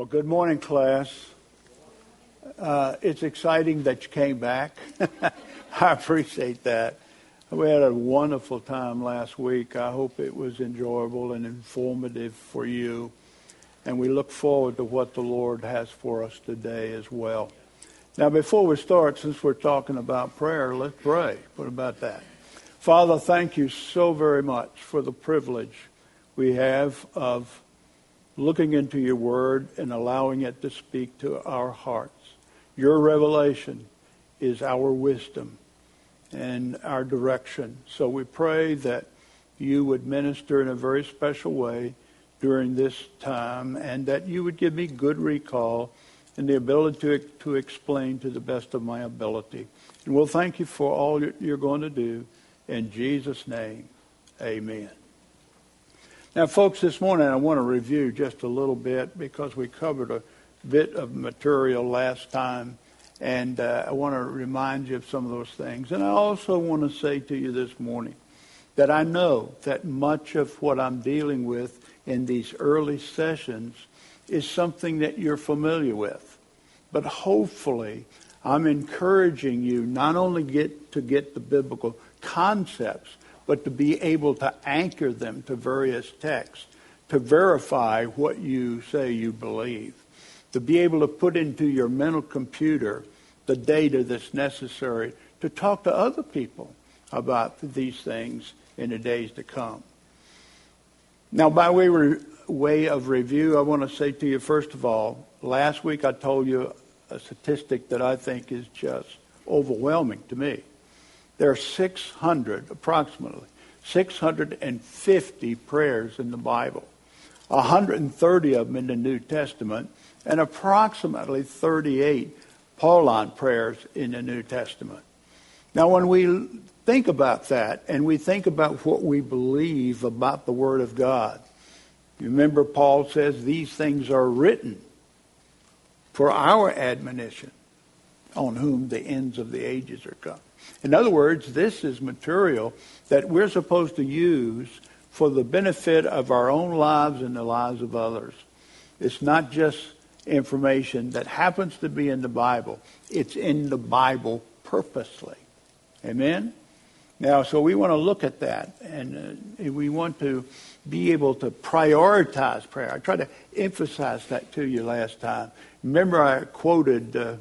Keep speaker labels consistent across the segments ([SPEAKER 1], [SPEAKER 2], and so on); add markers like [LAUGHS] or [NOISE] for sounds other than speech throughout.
[SPEAKER 1] Well, good morning, class. Uh, it's exciting that you came back. [LAUGHS] I appreciate that. We had a wonderful time last week. I hope it was enjoyable and informative for you. And we look forward to what the Lord has for us today as well. Now, before we start, since we're talking about prayer, let's pray. What about that? Father, thank you so very much for the privilege we have of looking into your word and allowing it to speak to our hearts. Your revelation is our wisdom and our direction. So we pray that you would minister in a very special way during this time and that you would give me good recall and the ability to, to explain to the best of my ability. And we'll thank you for all you're going to do. In Jesus' name, amen. Now, folks, this morning I want to review just a little bit because we covered a bit of material last time, and uh, I want to remind you of some of those things. And I also want to say to you this morning that I know that much of what I'm dealing with in these early sessions is something that you're familiar with. But hopefully, I'm encouraging you not only get to get the biblical concepts, but to be able to anchor them to various texts, to verify what you say you believe, to be able to put into your mental computer the data that's necessary to talk to other people about these things in the days to come. Now, by way, way of review, I want to say to you, first of all, last week I told you a statistic that I think is just overwhelming to me. There are 600, approximately, 650 prayers in the Bible, 130 of them in the New Testament, and approximately 38 Pauline prayers in the New Testament. Now, when we think about that and we think about what we believe about the Word of God, you remember Paul says these things are written for our admonition, on whom the ends of the ages are come. In other words, this is material that we're supposed to use for the benefit of our own lives and the lives of others. It's not just information that happens to be in the Bible. It's in the Bible purposely. Amen? Now, so we want to look at that, and uh, we want to be able to prioritize prayer. I tried to emphasize that to you last time. Remember, I quoted uh,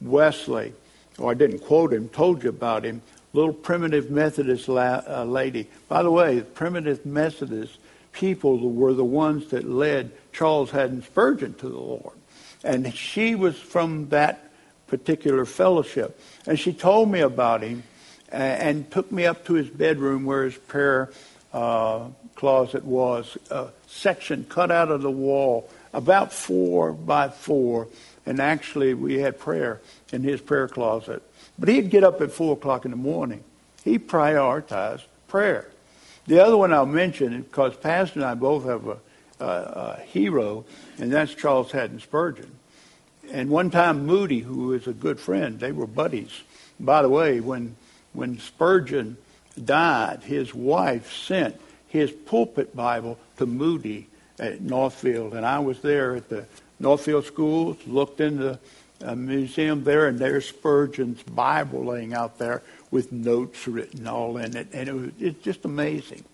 [SPEAKER 1] Wesley or I didn't quote him, told you about him, little primitive Methodist la- uh, lady. By the way, primitive Methodist people were the ones that led Charles Haddon Spurgeon to the Lord. And she was from that particular fellowship. And she told me about him and, and took me up to his bedroom where his prayer uh, closet was, a section cut out of the wall, about four by four. And actually, we had prayer in his prayer closet. But he'd get up at 4 o'clock in the morning. He prioritized prayer. The other one I'll mention, because Pastor and I both have a, a, a hero, and that's Charles Haddon Spurgeon. And one time, Moody, who is a good friend, they were buddies. By the way, when when Spurgeon died, his wife sent his pulpit Bible to Moody at Northfield, and I was there at the Northfield schools, looked in the a museum there, and there's Spurgeon's Bible laying out there with notes written all in it, and it was, it's just amazing.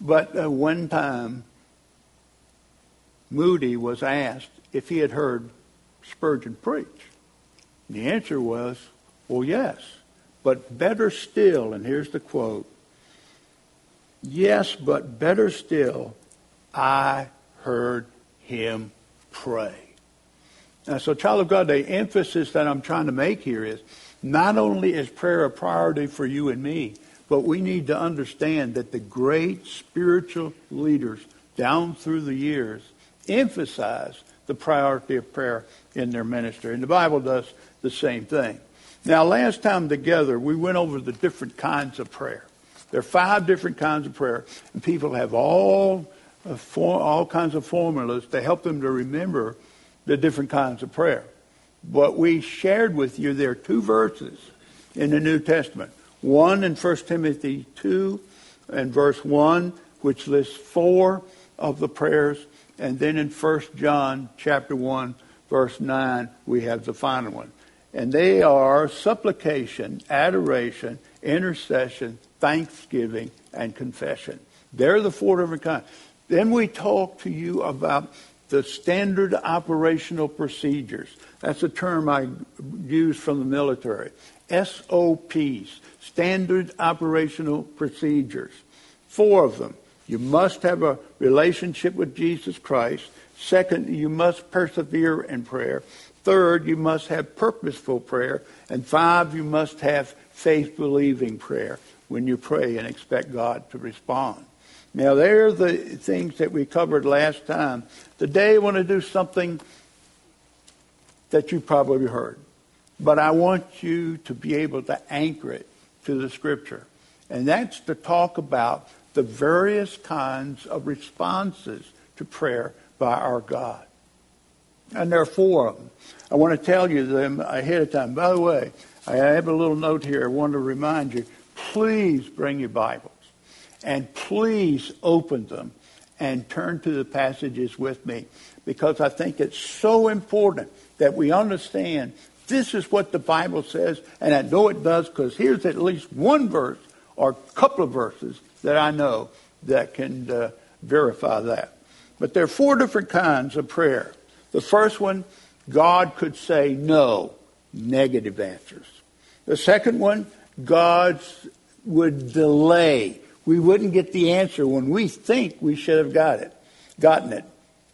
[SPEAKER 1] But uh, one time, Moody was asked if he had heard Spurgeon preach. And The answer was, well, yes. But better still, and here's the quote Yes, but better still, I heard him pray. Uh, so, child of God, the emphasis that I'm trying to make here is not only is prayer a priority for you and me, but we need to understand that the great spiritual leaders down through the years emphasize the priority of prayer in their ministry. And the Bible does the same thing. Now, last time together, we went over the different kinds of prayer. There are five different kinds of prayer, and people have all, uh, all kinds of formulas to help them to remember the different kinds of prayer. But we shared with you there are two verses in the New Testament. One in 1 Timothy 2 and verse 1, which lists four of the prayers, And then in 1 John chapter 1, verse 9, we have the final one. And they are supplication, adoration, intercession, thanksgiving, and confession. They're the four different kinds. Then we talk to you about the standard operational procedures. That's a term I use from the military. SOPs, standard operational procedures. Four of them. You must have a relationship with Jesus Christ. Second, you must persevere in prayer. Third, you must have purposeful prayer. And five, you must have faith believing prayer when you pray and expect God to respond. Now, there are the things that we covered last time. Today, I want to do something that you probably heard. But I want you to be able to anchor it to the Scripture. And that's to talk about the various kinds of responses to prayer by our God. And there are four of them. I want to tell you them ahead of time. By the way, I have a little note here. I want to remind you please bring your Bibles and please open them and turn to the passages with me because I think it's so important that we understand this is what the Bible says, and I know it does because here's at least one verse or a couple of verses that I know that can uh, verify that. But there are four different kinds of prayer. The first one, God could say no, negative answers. The second one, God would delay. We wouldn't get the answer when we think we should have got it, gotten it.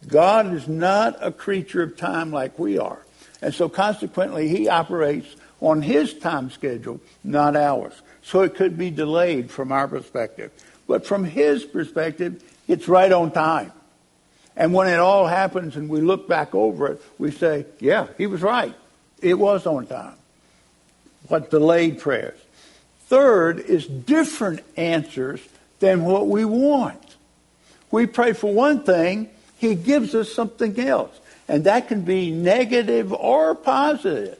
[SPEAKER 1] God is not a creature of time like we are. And so consequently, he operates on his time schedule, not ours. So it could be delayed from our perspective. But from his perspective, it's right on time. And when it all happens and we look back over it, we say, yeah, he was right. It was on time. What delayed prayers. Third is different answers than what we want. We pray for one thing, he gives us something else. And that can be negative or positive.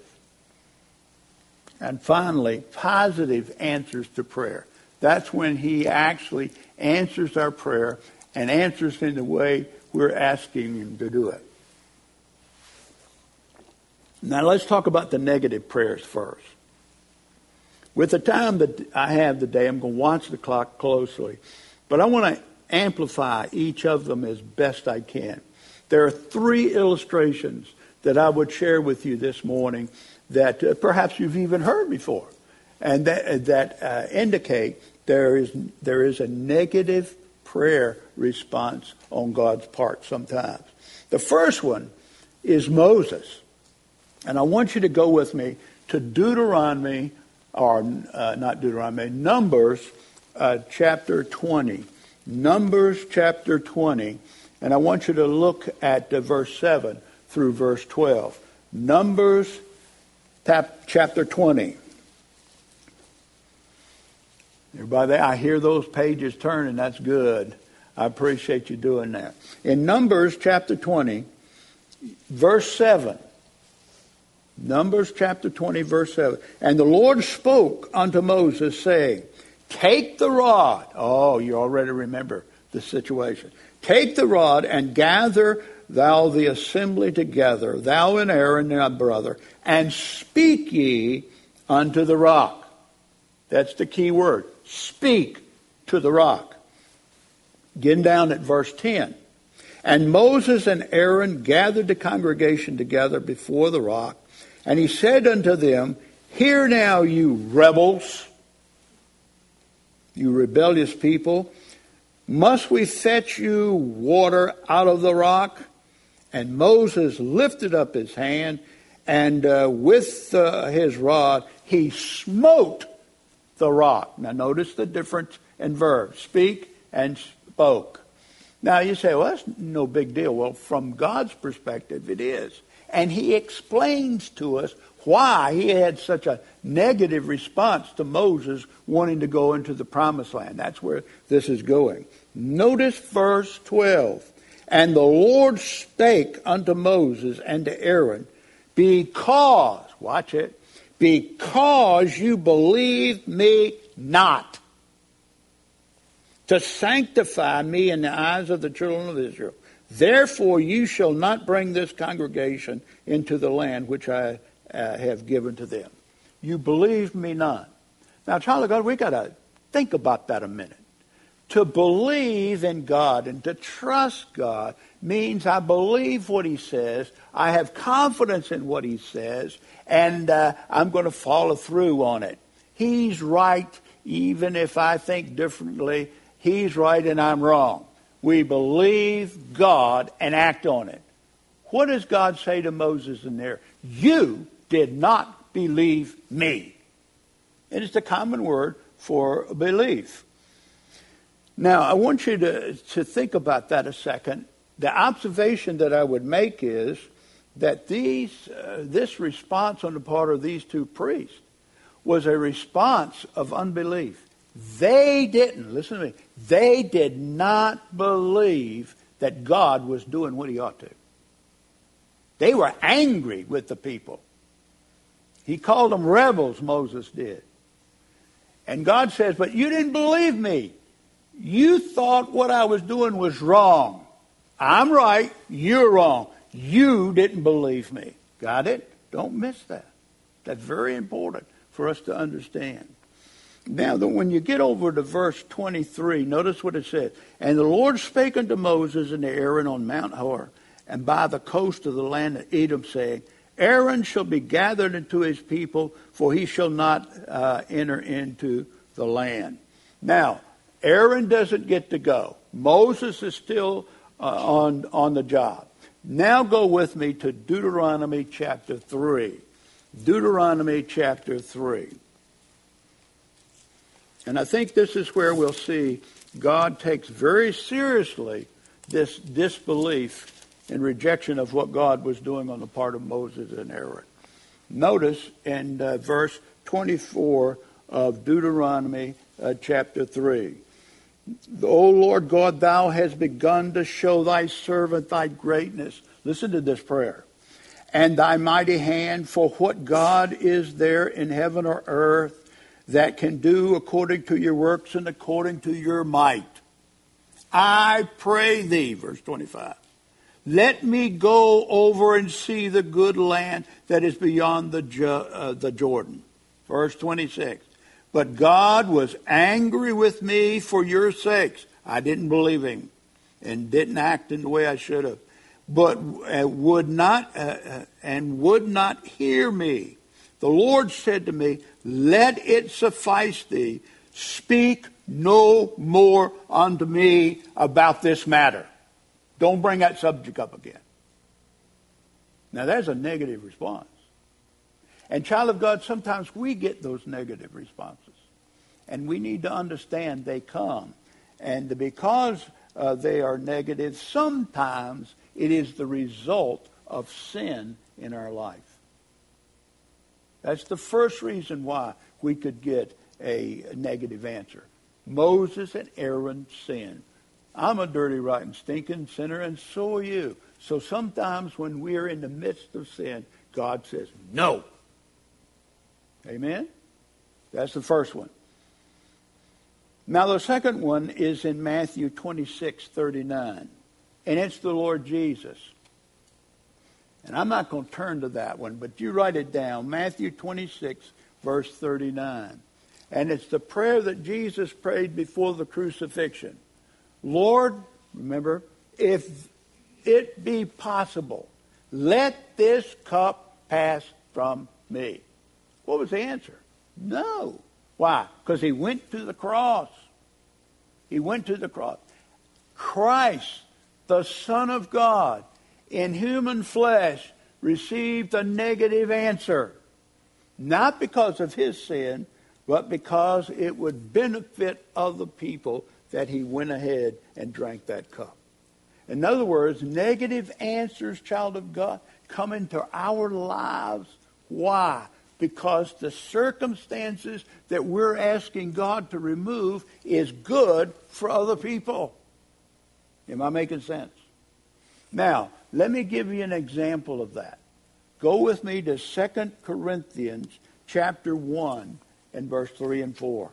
[SPEAKER 1] And finally, positive answers to prayer. That's when he actually answers our prayer and answers in the way we're asking him to do it. Now let's talk about the negative prayers first. With the time that I have today, I'm going to watch the clock closely. But I want to amplify each of them as best I can. There are three illustrations that I would share with you this morning that uh, perhaps you've even heard before, and that, uh, that uh, indicate there is, there is a negative prayer response on God's part sometimes. The first one is Moses. And I want you to go with me to Deuteronomy, or uh, not Deuteronomy, Numbers uh, chapter 20. Numbers chapter 20. And I want you to look at verse 7 through verse 12. Numbers tap, chapter 20. Everybody, I hear those pages turning. That's good. I appreciate you doing that. In Numbers chapter 20, verse 7. Numbers chapter 20, verse 7. And the Lord spoke unto Moses, saying, Take the rod. Oh, you already remember the situation. Take the rod and gather thou the assembly together, thou and Aaron thy brother, and speak ye unto the rock. That's the key word. Speak to the rock. Getting down at verse 10. And Moses and Aaron gathered the congregation together before the rock, and he said unto them, Hear now, you rebels, you rebellious people, must we fetch you water out of the rock? And Moses lifted up his hand, and uh, with uh, his rod he smote the rock. Now, notice the difference in verbs speak and spoke. Now, you say, well, that's no big deal. Well, from God's perspective, it is. And he explains to us why he had such a negative response to Moses wanting to go into the promised land. That's where this is going. Notice verse 12. And the Lord spake unto Moses and to Aaron, because, watch it, because you believe me not to sanctify me in the eyes of the children of Israel. Therefore, you shall not bring this congregation into the land which I uh, have given to them. You believe me not. Now, child of God, we got to think about that a minute. To believe in God and to trust God means I believe what He says, I have confidence in what He says, and uh, I'm going to follow through on it. He's right, even if I think differently. He's right and I'm wrong. We believe God and act on it. What does God say to Moses in there? You did not believe me. And it's the common word for belief. Now, I want you to, to think about that a second. The observation that I would make is that these, uh, this response on the part of these two priests was a response of unbelief. They didn't, listen to me, they did not believe that God was doing what he ought to. They were angry with the people. He called them rebels, Moses did. And God says, But you didn't believe me. You thought what I was doing was wrong. I'm right, you're wrong. You didn't believe me. Got it? Don't miss that. That's very important for us to understand. Now, when you get over to verse 23, notice what it says. And the Lord spake unto Moses and to Aaron on Mount Hor, and by the coast of the land of Edom, saying, Aaron shall be gathered into his people, for he shall not uh, enter into the land. Now, Aaron doesn't get to go. Moses is still uh, on, on the job. Now go with me to Deuteronomy chapter 3. Deuteronomy chapter 3. And I think this is where we'll see God takes very seriously this disbelief and rejection of what God was doing on the part of Moses and Aaron. Notice in uh, verse 24 of Deuteronomy uh, chapter 3. O Lord God, thou hast begun to show thy servant thy greatness. Listen to this prayer. And thy mighty hand, for what God is there in heaven or earth that can do according to your works and according to your might. I pray thee, verse 25, let me go over and see the good land that is beyond the, uh, the Jordan. Verse 26. But God was angry with me for your sakes. I didn't believe him and didn't act in the way I should have, but uh, would not uh, uh, and would not hear me. The Lord said to me, "Let it suffice thee. Speak no more unto me about this matter. Don't bring that subject up again." Now there's a negative response. And child of God, sometimes we get those negative responses. And we need to understand they come. And because uh, they are negative, sometimes it is the result of sin in our life. That's the first reason why we could get a negative answer. Moses and Aaron sinned. I'm a dirty, rotten, stinking sinner, and so are you. So sometimes when we're in the midst of sin, God says, no. Amen? That's the first one. Now, the second one is in Matthew 26, 39, and it's the Lord Jesus. And I'm not going to turn to that one, but you write it down. Matthew 26, verse 39. And it's the prayer that Jesus prayed before the crucifixion. Lord, remember, if it be possible, let this cup pass from me. What was the answer? No. Why? Because he went to the cross. He went to the cross. Christ, the Son of God, in human flesh, received a negative answer. Not because of his sin, but because it would benefit other people that he went ahead and drank that cup. In other words, negative answers, child of God, come into our lives. Why? because the circumstances that we're asking God to remove is good for other people. Am I making sense? Now, let me give you an example of that. Go with me to 2 Corinthians chapter 1 and verse 3 and 4.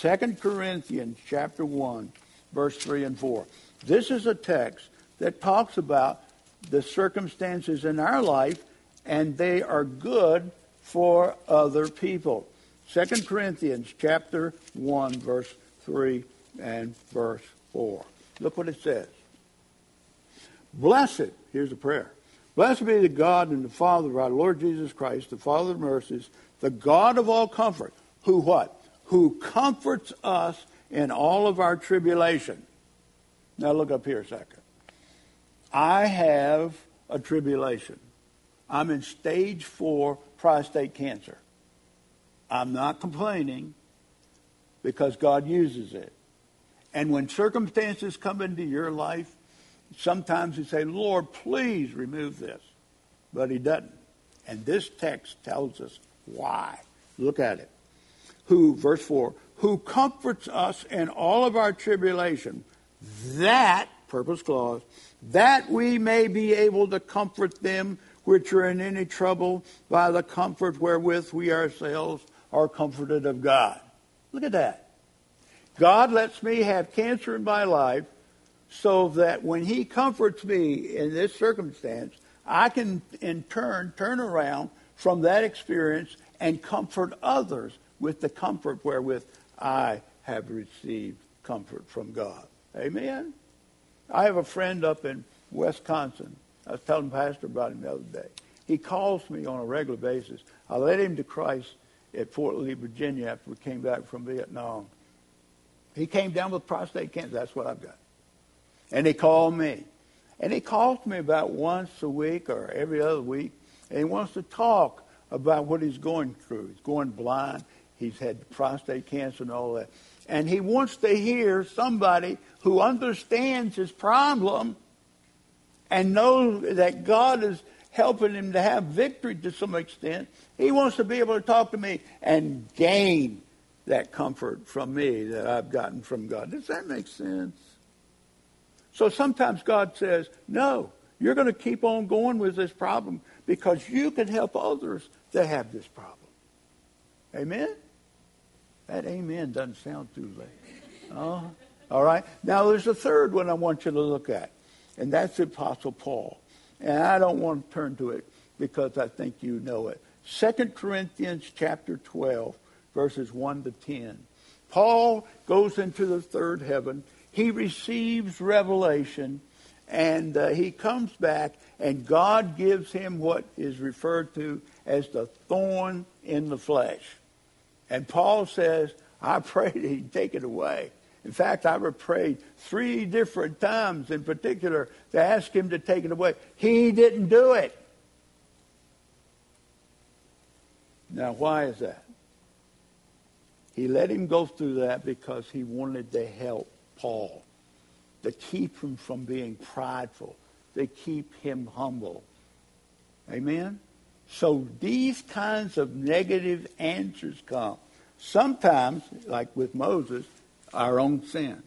[SPEAKER 1] 2 Corinthians chapter 1 verse 3 and 4. This is a text that talks about the circumstances in our life, and they are good for other people. 2 Corinthians chapter 1, verse 3 and verse 4. Look what it says. Blessed, here's a prayer. Blessed be the God and the Father of our Lord Jesus Christ, the Father of mercies, the God of all comfort, who what? Who comforts us in all of our tribulation. Now look up here a second. I have a tribulation. I'm in stage four prostate cancer. I'm not complaining because God uses it. And when circumstances come into your life, sometimes you say, Lord, please remove this. But he doesn't. And this text tells us why. Look at it. Who, verse 4, who comforts us in all of our tribulation, that, purpose clause, that we may be able to comfort them which are in any trouble by the comfort wherewith we ourselves are comforted of God. Look at that. God lets me have cancer in my life so that when he comforts me in this circumstance, I can in turn turn around from that experience and comfort others with the comfort wherewith I have received comfort from God. Amen. I have a friend up in Wisconsin. I was telling Pastor about him the other day. He calls me on a regular basis. I led him to Christ at Fort Lee, Virginia after we came back from Vietnam. He came down with prostate cancer. That's what I've got. And he called me. And he calls me about once a week or every other week. And he wants to talk about what he's going through. He's going blind. He's had prostate cancer and all that. And he wants to hear somebody who understands his problem and knows that God is helping him to have victory to some extent. He wants to be able to talk to me and gain that comfort from me that I've gotten from God. Does that make sense? So sometimes God says, no, you're going to keep on going with this problem because you can help others that have this problem. Amen? That amen doesn't sound too late. Uh, all right. Now there's a third one I want you to look at, and that's the Apostle Paul. And I don't want to turn to it because I think you know it. 2 Corinthians chapter 12, verses 1 to 10. Paul goes into the third heaven. He receives revelation, and uh, he comes back, and God gives him what is referred to as the thorn in the flesh. And Paul says, I [LAUGHS] pray that he'd take it away. In fact, I prayed three different times in particular to ask him to take it away. He didn't do it. Now, why is that? He let him go through that because he wanted to help Paul, to keep him from being prideful, to keep him humble. Amen? So these kinds of negative answers come. Sometimes, like with Moses, our own sin.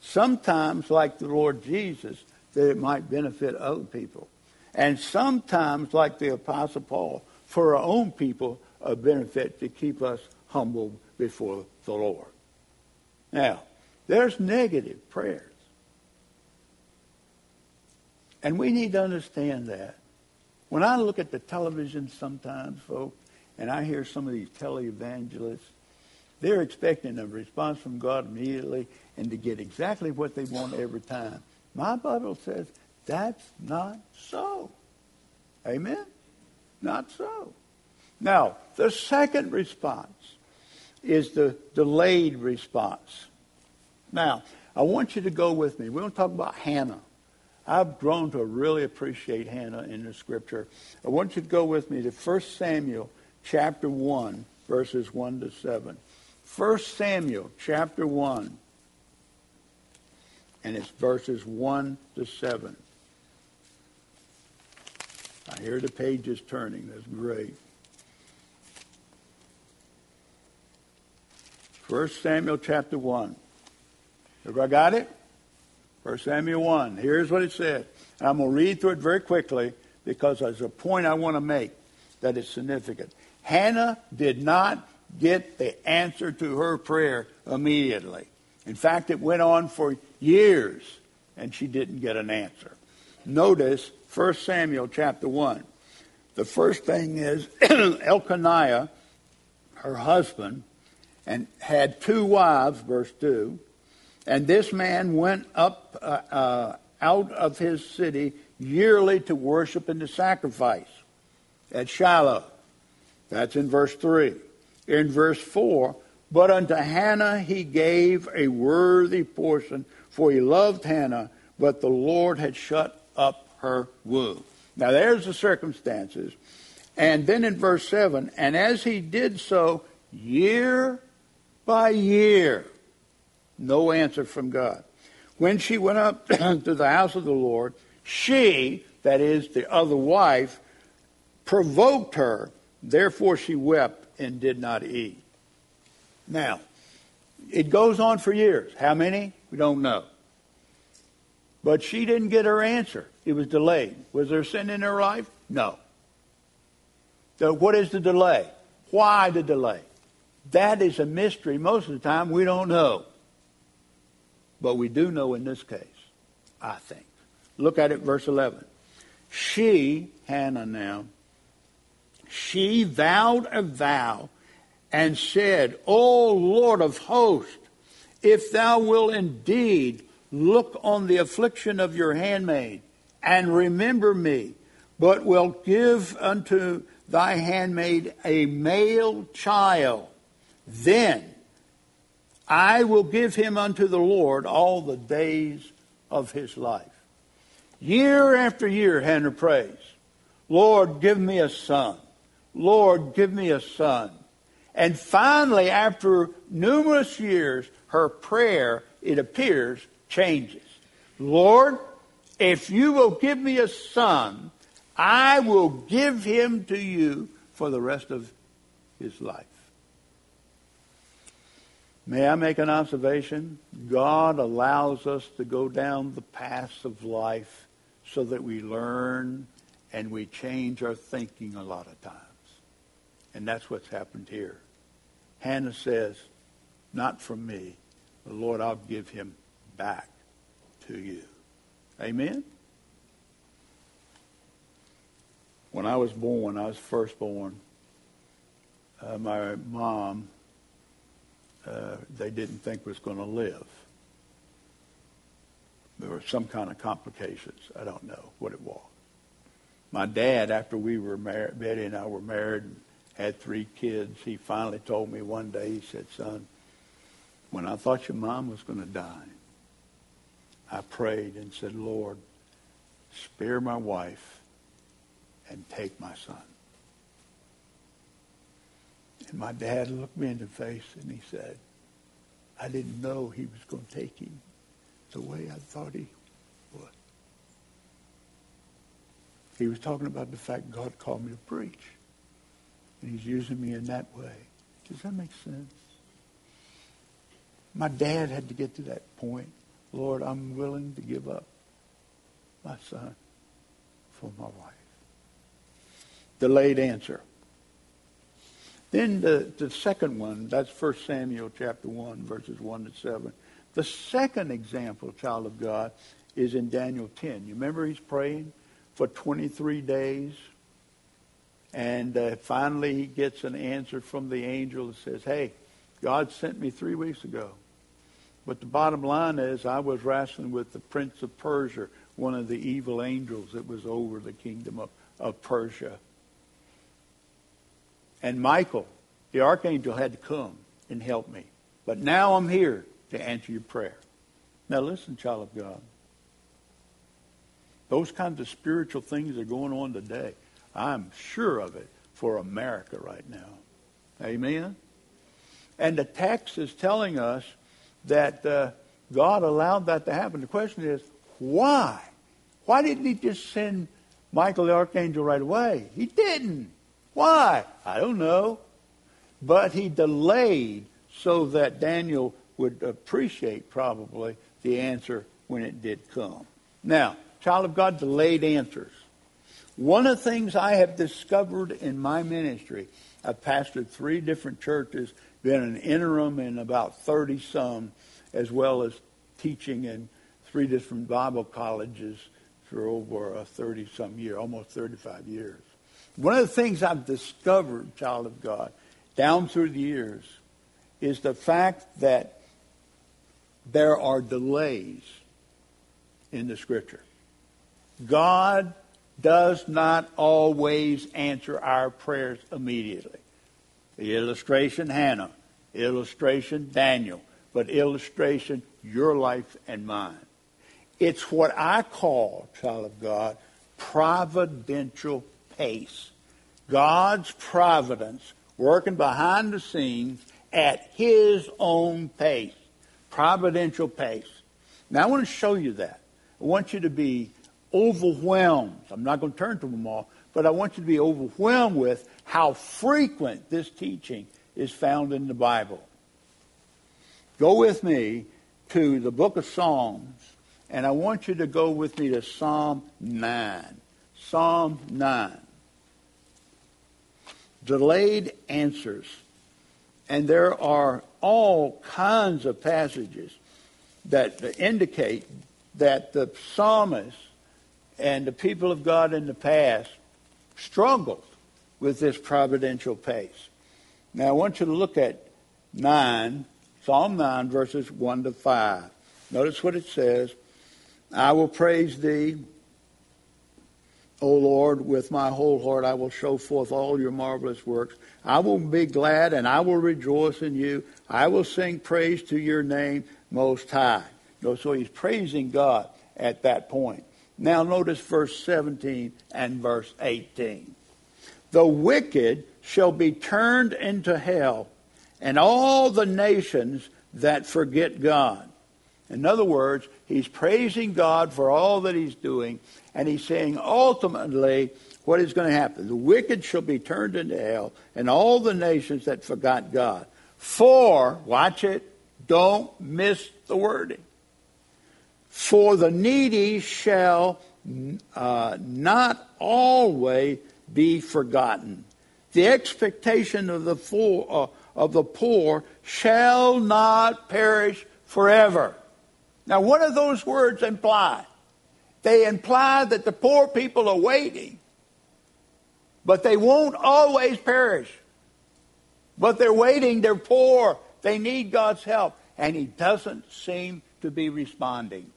[SPEAKER 1] Sometimes, like the Lord Jesus, that it might benefit other people. And sometimes, like the Apostle Paul, for our own people, a benefit to keep us humble before the Lord. Now, there's negative prayers. And we need to understand that. When I look at the television sometimes, folks, and I hear some of these televangelists, they're expecting a response from God immediately and to get exactly what they want every time. My Bible says that's not so. Amen? Not so. Now, the second response is the delayed response. Now, I want you to go with me. We're going to talk about Hannah. I've grown to really appreciate Hannah in the scripture. I want you to go with me to 1 Samuel chapter 1, verses 1 to 7. 1 Samuel chapter 1, and it's verses 1 to 7. I hear the pages turning. That's great. 1 Samuel chapter 1. Everybody got it? 1 Samuel 1. Here's what it said. I'm going to read through it very quickly because there's a point I want to make that is significant. Hannah did not get the answer to her prayer immediately. In fact, it went on for years and she didn't get an answer. notice 1 Samuel chapter 1. The first thing is [CLEARS THROAT] Elkanah, her husband, and had two wives, verse 2. And this man went up uh, uh, out of his city yearly to worship and to sacrifice at Shiloh. That's in verse 3. In verse 4, but unto Hannah he gave a worthy portion, for he loved Hannah, but the Lord had shut up her womb. Now there's the circumstances. And then in verse 7, and as he did so year by year, no answer from God. When she went up [CLEARS THROAT] to the house of the Lord, she, that is the other wife, provoked her. Therefore she wept and did not eat. Now, it goes on for years. How many? We don't know. But she didn't get her answer. It was delayed. Was there sin in her life? No. So what is the delay? Why the delay? That is a mystery. Most of the time, we don't know. But we do know in this case, I think. Look at it, verse 11. She, Hannah now, she vowed a vow and said, O Lord of hosts, if thou wilt indeed look on the affliction of your handmaid and remember me, but wilt give unto thy handmaid a male child, then I will give him unto the Lord all the days of his life. Year after year, Hannah prays, Lord, give me a son. Lord, give me a son. And finally, after numerous years, her prayer, it appears, changes. Lord, if you will give me a son, I will give him to you for the rest of his life. May I make an observation? God allows us to go down the paths of life so that we learn and we change our thinking a lot of times. And that's what's happened here. Hannah says, Not from me. The Lord, I'll give him back to you. Amen? When I was born, I was first born, uh, my mom uh, they didn't think was going to live. There were some kind of complications. I don't know what it was. My dad, after we were married, Betty and I were married and had three kids, he finally told me one day, he said, son, when I thought your mom was going to die, I prayed and said, Lord, spare my wife and take my son. And my dad looked me in the face and he said, I didn't know he was going to take him the way I thought he would. He was talking about the fact God called me to preach. And he's using me in that way. Does that make sense? My dad had to get to that point. Lord, I'm willing to give up my son for my wife. Delayed answer. Then the, the second one, that's 1 Samuel chapter 1, verses 1 to 7. The second example, child of God, is in Daniel 10. You remember he's praying for 23 days? And uh, finally he gets an answer from the angel that says, hey, God sent me three weeks ago. But the bottom line is I was wrestling with the prince of Persia, one of the evil angels that was over the kingdom of, of Persia. And Michael, the archangel, had to come and help me. But now I'm here to answer your prayer. Now listen, child of God. Those kinds of spiritual things are going on today. I'm sure of it for America right now. Amen? And the text is telling us that uh, God allowed that to happen. The question is, why? Why didn't he just send Michael the archangel right away? He didn't. Why? I don't know. But he delayed so that Daniel would appreciate probably the answer when it did come. Now, child of God, delayed answers. One of the things I have discovered in my ministry, I've pastored three different churches, been an interim in about 30 some, as well as teaching in three different Bible colleges for over 30 some year, almost 35 years. One of the things I've discovered, child of God, down through the years, is the fact that there are delays in the scripture. God does not always answer our prayers immediately. The illustration, Hannah. Illustration, Daniel. But illustration, your life and mine. It's what I call, child of God, providential pace. God's providence working behind the scenes at his own pace. Providential pace. Now I want to show you that. I want you to be overwhelmed. I'm not going to turn to them all, but I want you to be overwhelmed with how frequent this teaching is found in the Bible. Go with me to the book of Psalms, and I want you to go with me to Psalm 9. Psalm 9. Delayed answers. And there are all kinds of passages that indicate that the psalmist and the people of God in the past struggled with this providential pace. Now I want you to look at 9, Psalm 9, verses 1 to 5. Notice what it says. I will praise thee, O Lord, with my whole heart. I will show forth all your marvelous works. I will be glad and I will rejoice in you. I will sing praise to your name most high. So he's praising God at that point. Now notice verse 17 and verse 18. The wicked shall be turned into hell, and all the nations that forget God. In other words, he's praising God for all that he's doing, and he's saying ultimately what is going to happen. The wicked shall be turned into hell, and all the nations that forgot God. For, watch it, don't miss the wording. For the needy shall uh, not always be forgotten. The expectation of the, full, uh, of the poor shall not perish forever. Now, what do those words imply? They imply that the poor people are waiting, but they won't always perish. But they're waiting, they're poor, they need God's help, and He doesn't seem to be responding.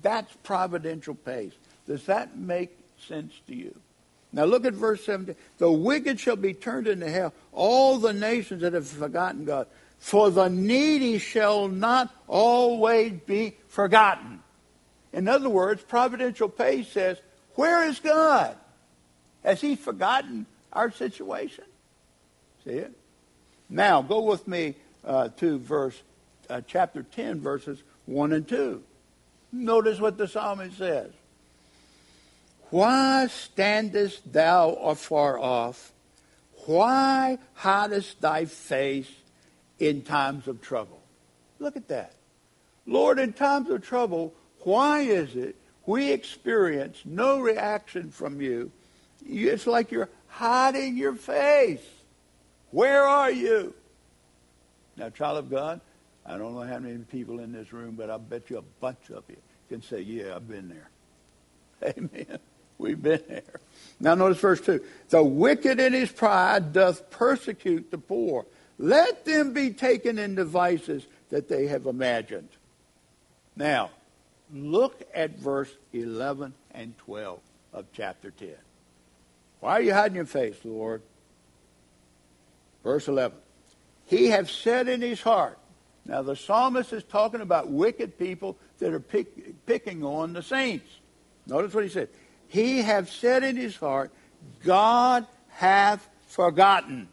[SPEAKER 1] That's providential pace. Does that make sense to you? Now look at verse 17. The wicked shall be turned into hell, all the nations that have forgotten God. For the needy shall not always be forgotten. In other words, providential pace says, Where is God? Has he forgotten our situation? See it? Now go with me uh, to verse uh, chapter 10, verses 1 and 2. Notice what the psalmist says. Why standest thou afar off? Why hidest thy face in times of trouble? Look at that. Lord, in times of trouble, why is it we experience no reaction from you? It's like you're hiding your face. Where are you? Now, child of God, I don't know how many people in this room, but I bet you a bunch of you can say, yeah, I've been there. [LAUGHS] Amen. We've been there. Now notice verse 2. The wicked in his pride doth persecute the poor. Let them be taken in devices that they have imagined. Now, look at verse 11 and 12 of chapter 10. Why are you hiding your face, Lord? Verse 11. He hath said in his heart, now, the psalmist is talking about wicked people that are pick, picking on the saints. Notice what he said. He hath said in his heart, God hath forgotten.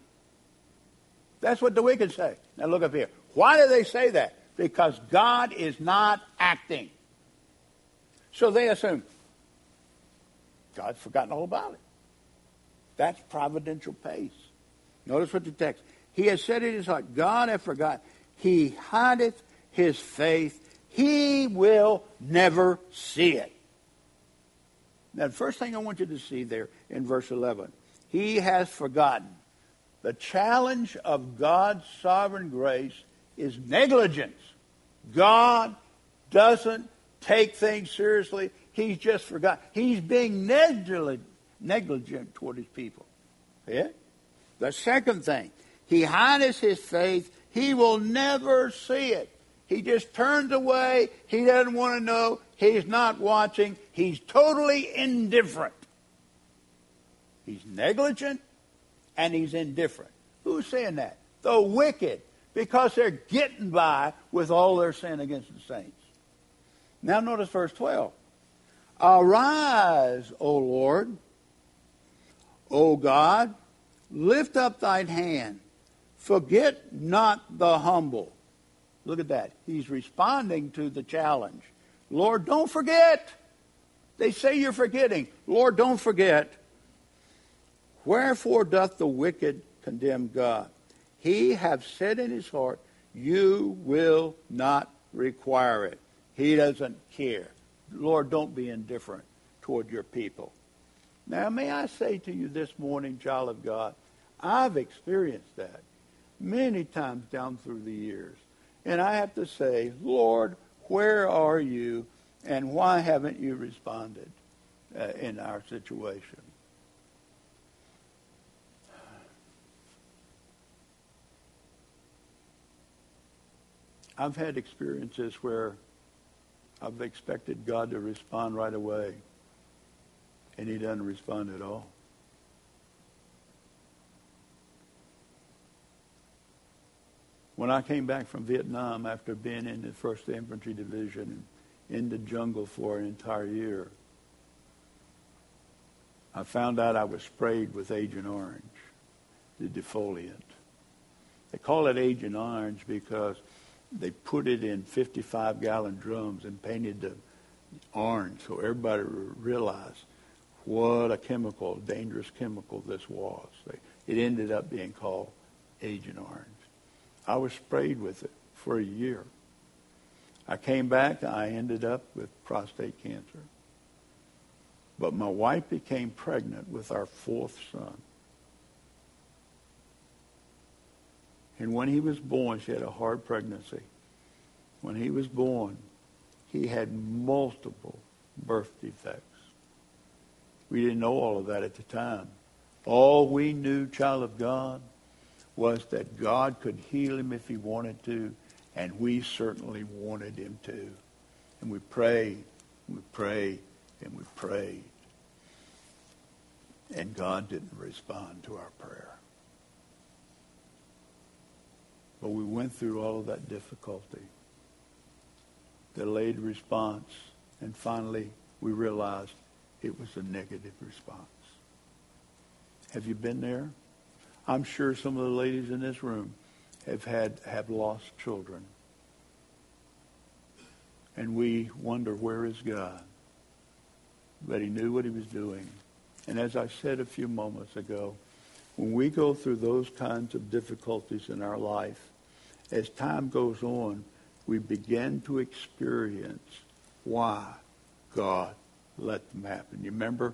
[SPEAKER 1] That's what the wicked say. Now look up here. Why do they say that? Because God is not acting. So they assume God's forgotten all about it. That's providential pace. Notice what the text. He has said in his heart, God hath forgotten he hideth his faith, he will never see it. Now, the first thing I want you to see there in verse 11, he has forgotten. The challenge of God's sovereign grace is negligence. God doesn't take things seriously. He's just forgot. He's being negligent, negligent toward his people. Yeah? The second thing, he hides his faith. He will never see it. He just turns away. He doesn't want to know. He's not watching. He's totally indifferent. He's negligent and he's indifferent. Who's saying that? The wicked, because they're getting by with all their sin against the saints. Now notice verse 12. Arise, O Lord, O God, lift up thine hand. Forget not the humble. Look at that. He's responding to the challenge. Lord, don't forget. They say you're forgetting. Lord, don't forget. Wherefore doth the wicked condemn God? He hath said in his heart, You will not require it. He doesn't care. Lord, don't be indifferent toward your people. Now, may I say to you this morning, child of God, I've experienced that many times down through the years. And I have to say, Lord, where are you and why haven't you responded uh, in our situation? I've had experiences where I've expected God to respond right away, and he doesn't respond at all. When I came back from Vietnam after being in the 1st Infantry Division in the jungle for an entire year, I found out I was sprayed with Agent Orange, the defoliant. They call it Agent Orange because they put it in 55 gallon drums and painted the orange so everybody realized what a chemical, dangerous chemical this was. It ended up being called Agent Orange. I was sprayed with it for a year. I came back, I ended up with prostate cancer. But my wife became pregnant with our fourth son. And when he was born, she had a hard pregnancy. When he was born, he had multiple birth defects. We didn't know all of that at the time. All we knew, child of God, was that God could heal him if he wanted to, and we certainly wanted him to. And we prayed, and we prayed, and we prayed. And God didn't respond to our prayer. But we went through all of that difficulty, delayed response, and finally we realized it was a negative response. Have you been there? I'm sure some of the ladies in this room have had have lost children. And we wonder where is God? But he knew what he was doing. And as I said a few moments ago, when we go through those kinds of difficulties in our life, as time goes on, we begin to experience why God let them happen. You remember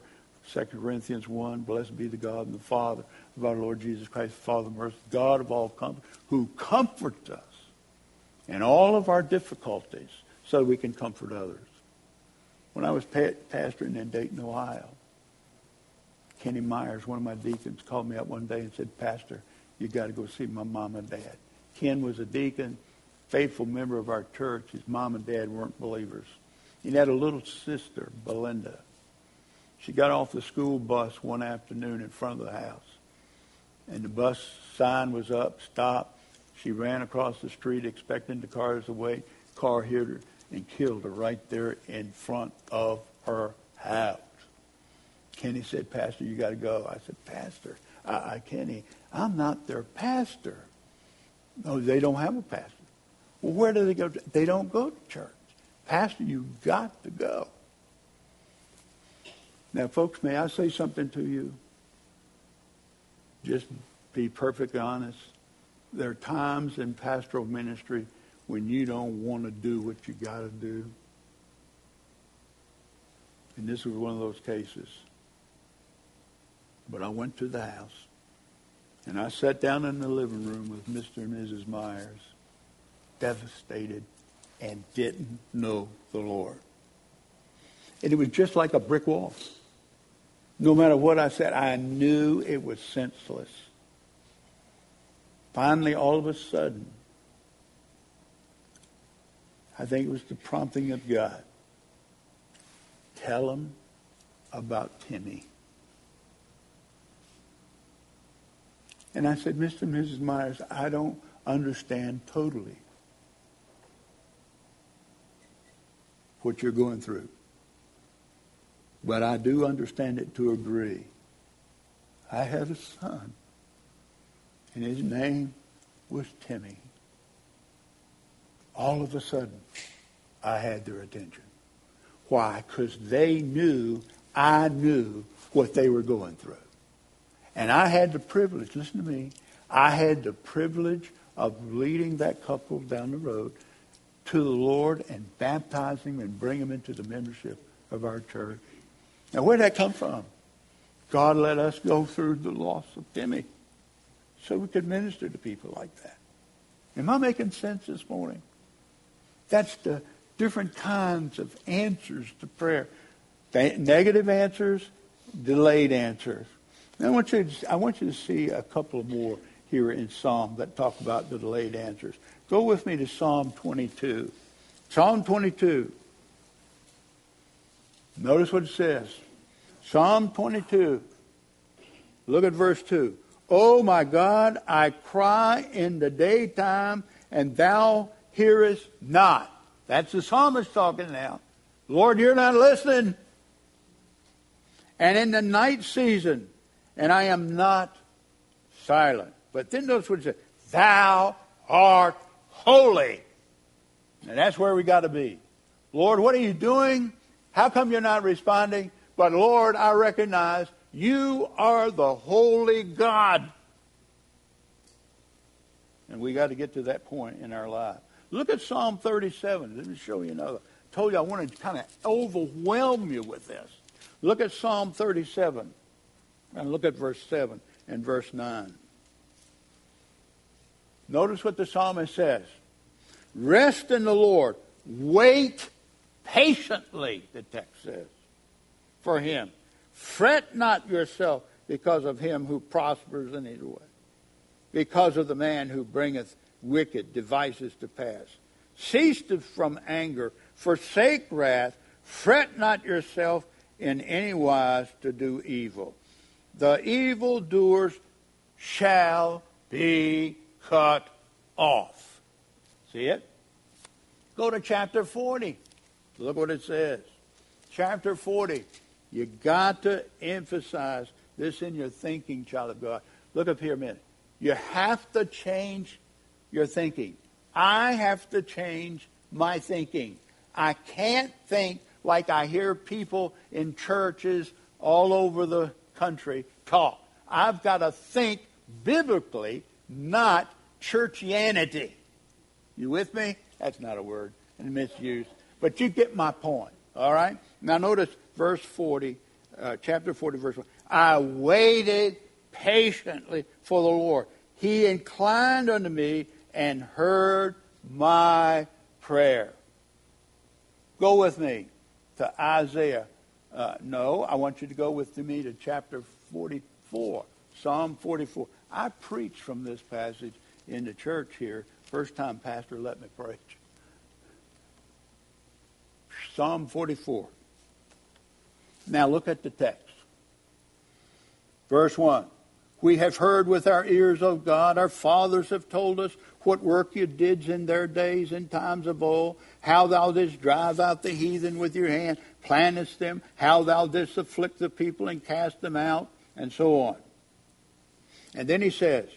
[SPEAKER 1] 2 Corinthians 1, blessed be the God and the Father of our Lord Jesus Christ, Father of mercy, God of all comfort, who comforts us in all of our difficulties so we can comfort others. When I was pastoring in Dayton, Ohio, Kenny Myers, one of my deacons, called me up one day and said, Pastor, you got to go see my mom and dad. Ken was a deacon, faithful member of our church. His mom and dad weren't believers. He had a little sister, Belinda. She got off the school bus one afternoon in front of the house. And the bus sign was up, stop. She ran across the street expecting the cars wait. Car hit her and killed her right there in front of her house. Kenny said, Pastor, you got to go. I said, Pastor, I, I, Kenny, I'm not their pastor. No, they don't have a pastor. Well, where do they go? To? They don't go to church. Pastor, you've got to go. Now, folks, may I say something to you? Just be perfectly honest. There are times in pastoral ministry when you don't want to do what you got to do. And this was one of those cases. But I went to the house. And I sat down in the living room with Mr. and Mrs. Myers, devastated and didn't know the Lord. And it was just like a brick wall. No matter what I said, I knew it was senseless. Finally, all of a sudden, I think it was the prompting of God. Tell him about Timmy. And I said, Mr. and Mrs. Myers, I don't understand totally what you're going through. But I do understand it to a degree. I had a son, and his name was Timmy. All of a sudden, I had their attention. Why? Because they knew I knew what they were going through. And I had the privilege, listen to me, I had the privilege of leading that couple down the road to the Lord and baptizing them and bring them into the membership of our church. Now, where'd that come from? God let us go through the loss of Timmy so we could minister to people like that. Am I making sense this morning? That's the different kinds of answers to prayer. Negative answers, delayed answers. Now, I want you to, I want you to see a couple more here in Psalm that talk about the delayed answers. Go with me to Psalm 22. Psalm 22. Notice what it says. Psalm 22. Look at verse 2. Oh my God, I cry in the daytime, and thou hearest not. That's the psalmist talking now. Lord, you're not listening. And in the night season, and I am not silent. But then those words it says. Thou art holy. And that's where we got to be. Lord, what are you doing? How come you're not responding? But Lord, I recognize you are the holy God. And we got to get to that point in our life. Look at Psalm 37. Let me show you another. I told you I wanted to kind of overwhelm you with this. Look at Psalm 37. And look at verse 7 and verse 9. Notice what the psalmist says. Rest in the Lord. Wait patiently, the text says, for him. Fret not yourself because of him who prospers in his way, because of the man who bringeth wicked devices to pass. Cease from anger, forsake wrath, fret not yourself in any wise to do evil. The evildoers shall be cut off. See it? Go to chapter 40. Look what it says. Chapter 40. You got to emphasize this in your thinking, child of God. Look up here a minute. You have to change your thinking. I have to change my thinking. I can't think like I hear people in churches all over the country talk. I've got to think biblically, not churchianity. You with me? That's not a word and misuse. But you get my point. All right? Now notice verse 40, uh, chapter 40, verse 1. I waited patiently for the Lord. He inclined unto me and heard my prayer. Go with me to Isaiah. Uh, no, I want you to go with me to chapter 44, Psalm 44. I preached from this passage in the church here. First time pastor let me preach. Psalm 44. Now look at the text. Verse 1. We have heard with our ears, O God, our fathers have told us what work you did in their days in times of old, how thou didst drive out the heathen with your hand, plantest them, how thou didst afflict the people and cast them out, and so on. And then he says,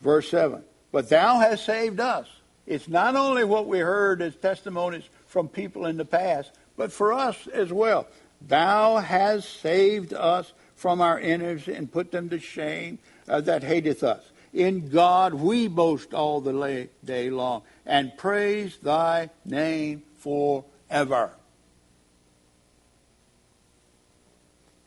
[SPEAKER 1] verse 7, But thou hast saved us. It's not only what we heard as testimonies from people in the past, but for us as well. Thou hast saved us from our enemies and put them to shame uh, that hateth us. In God we boast all the day long and praise thy name forever.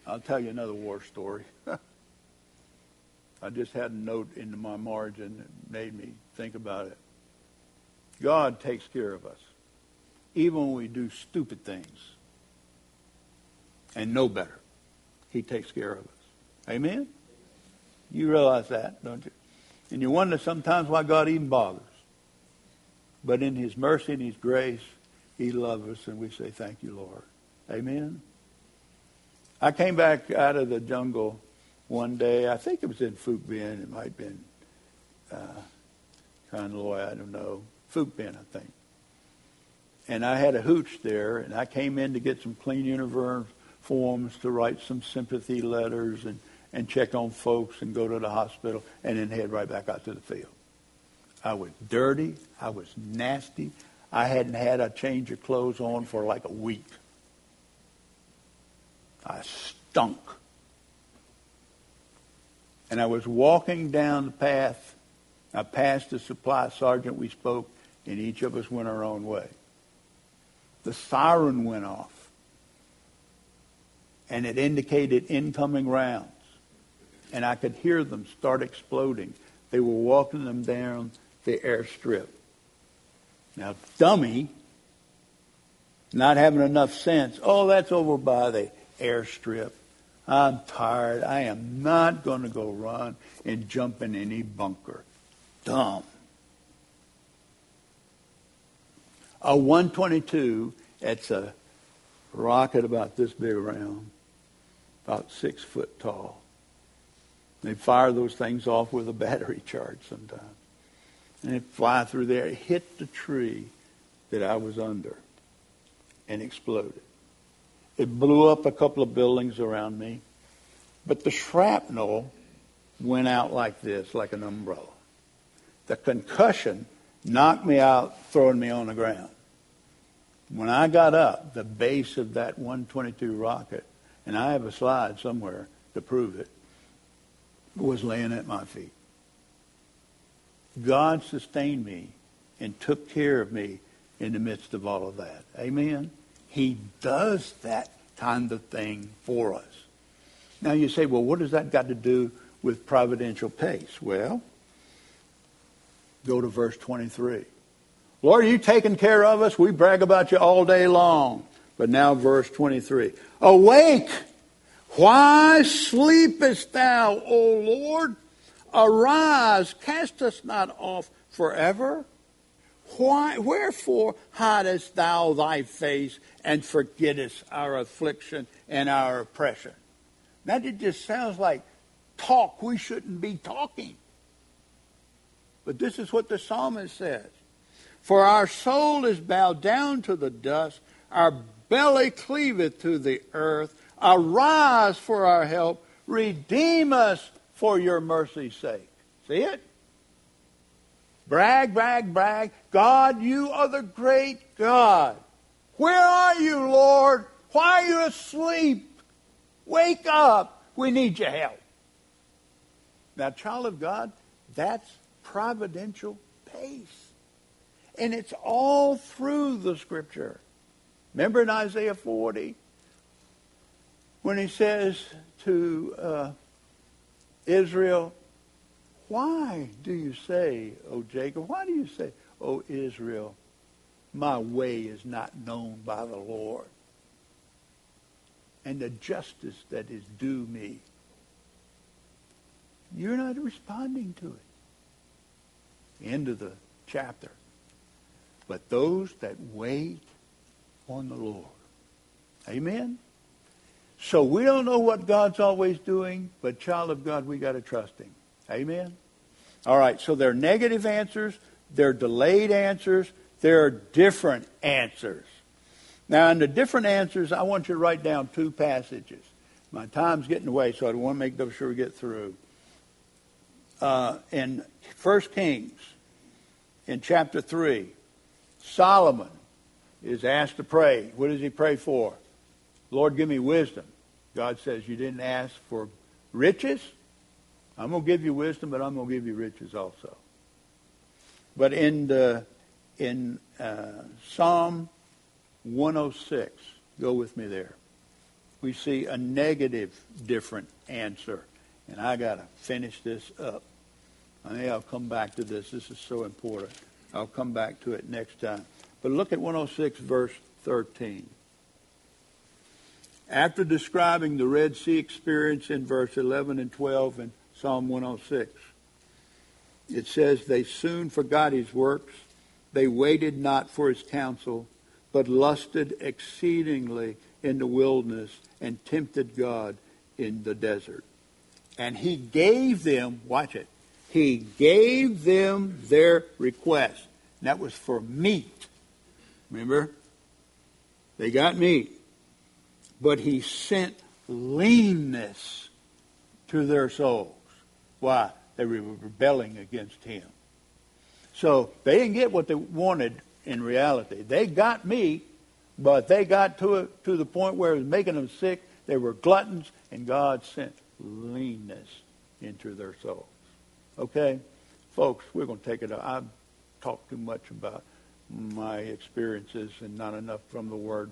[SPEAKER 1] I'll tell you another war story. [LAUGHS] I just had a note in my margin that made me think about it. God takes care of us, even when we do stupid things. and know better. He takes care of us. Amen? You realize that, don't you? And you wonder sometimes why God even bothers. But in his mercy and his grace, he loves us, and we say, thank you, Lord. Amen? I came back out of the jungle one day. I think it was in Phuc Vinh. It might have been uh, Quan Loi, I don't know. Phuc Vinh, I think. And I had a hooch there, and I came in to get some clean uniforms to write some sympathy letters and, and check on folks and go to the hospital and then head right back out to the field. I was dirty. I was nasty. I hadn't had a change of clothes on for like a week. I stunk. And I was walking down the path. I passed the supply sergeant. We spoke, and each of us went our own way. The siren went off, and it indicated incoming rounds. And I could hear them start exploding. They were walking them down the airstrip. Now, dummy, not having enough sense, oh, that's over by the airstrip. I'm tired. I am not going to go run and jump in any bunker. Dumb. A 122, it's a rocket about this big around, about six foot tall. They fire those things off with a battery charge sometimes. And it fly through there. It hit the tree that I was under and exploded. It blew up a couple of buildings around me. But the shrapnel went out like this, like an umbrella. The concussion knocked me out, throwing me on the ground. When I got up, the base of that 122 rocket, and I have a slide somewhere to prove it, was laying at my feet. God sustained me and took care of me in the midst of all of that. Amen? He does that kind of thing for us. Now you say, well, what does that got to do with providential pace? Well, go to verse 23. Lord, you taking care of us. We brag about you all day long. But now verse 23. Awake! Why sleepest thou, O Lord? Arise, cast us not off forever. Why, wherefore hidest thou thy face and forgettest our affliction and our oppression? That it just sounds like talk we shouldn't be talking. But this is what the psalmist says. For our soul is bowed down to the dust, our belly cleaveth to the earth. Arise for our help, redeem us for your mercy's sake. See it? Brag, brag, brag. God, you are the great God. Where are you, Lord? Why are you asleep? Wake up. We need your help. Now, child of God, that's providential pace. And it's all through the scripture. Remember in Isaiah 40 when he says to uh, Israel, why do you say, O Jacob, why do you say, O Israel, my way is not known by the Lord, and the justice that is due me? You're not responding to it. End of the chapter. But those that wait on the Lord. Amen? So we don't know what God's always doing, but child of God, we got to trust him. Amen? All right, so there are negative answers, there are delayed answers, there are different answers. Now, in the different answers, I want you to write down two passages. My time's getting away, so I want to make sure we get through. Uh, in 1 Kings, in chapter 3, Solomon is asked to pray. What does he pray for? Lord, give me wisdom. God says, You didn't ask for riches? I'm going to give you wisdom, but I'm going to give you riches also. But in, the, in uh, Psalm 106, go with me there, we see a negative different answer. And I got to finish this up. I think I'll come back to this. This is so important. I'll come back to it next time. But look at 106, verse 13. After describing the Red Sea experience in verse 11 and 12 in Psalm 106, it says, They soon forgot his works. They waited not for his counsel, but lusted exceedingly in the wilderness and tempted God in the desert. And he gave them, watch it, he gave them their request. And that was for meat. Remember? They got meat. But he sent leanness to their souls. Why? They were rebelling against him. So they didn't get what they wanted in reality. They got me, but they got to it to the point where it was making them sick. They were gluttons, and God sent leanness into their souls. Okay? Folks, we're going to take it. I've talked too much about my experiences and not enough from the Word,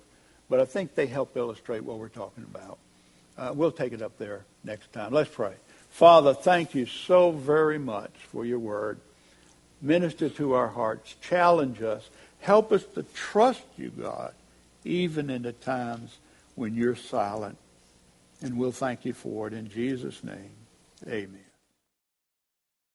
[SPEAKER 1] but I think they help illustrate what we're talking about. Uh, we'll take it up there next time. Let's pray. Father, thank you so very much for your Word. Minister to our hearts. Challenge us. Help us to trust you, God, even in the times when you're silent. And we'll thank you for it in Jesus' name. Amen.